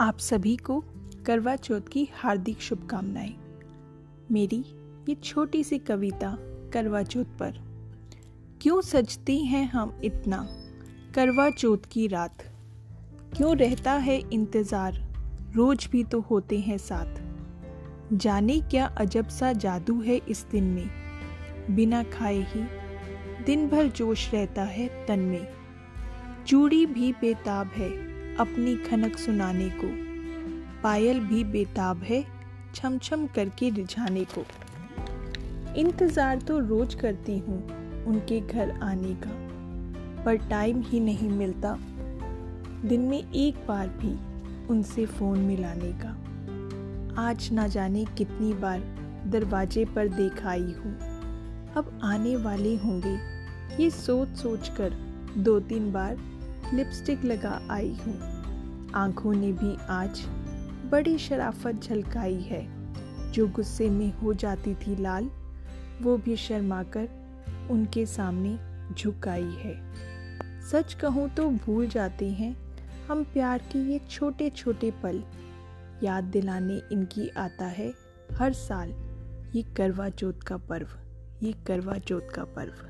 आप सभी को करवा चौथ की हार्दिक शुभकामनाएँ। मेरी ये छोटी सी कविता करवा चौथ पर। क्यों सजती हैं हम इतना? करवा चौथ की रात। क्यों रहता है इंतज़ार? रोज भी तो होते हैं साथ। जाने क्या अजब सा जादू है इस दिन में। बिना खाए ही दिन भर जोश रहता है तन में। चूड़ी भी बेताब है। अपनी खनक सुनाने को। पायल भी बेताब है छम छम करके रिझाने को। इंतज़ार तो रोज करती हूँ उनके घर आने का, पर टाइम ही नहीं मिलता। दिन में एक बार भी उनसे फ़ोन मिलाने का। आज ना जाने कितनी बार दरवाजे पर देखाई हूँ। अब आने वाले होंगे, ये सोच सोच कर दो तीन बार लिपस्टिक लगा आई हूँ। आँखों ने भी आज बड़ी शराफत झलकाई है। जो गुस्से में हो जाती थी लाल, वो भी शर्माकर उनके सामने झुकाई है। सच कहूँ तो भूल जाते हैं हम प्यार के ये छोटे छोटे पल। याद दिलाने इनकी आता है हर साल, ये करवा चौथ का पर्व, ये करवा चौथ का पर्व।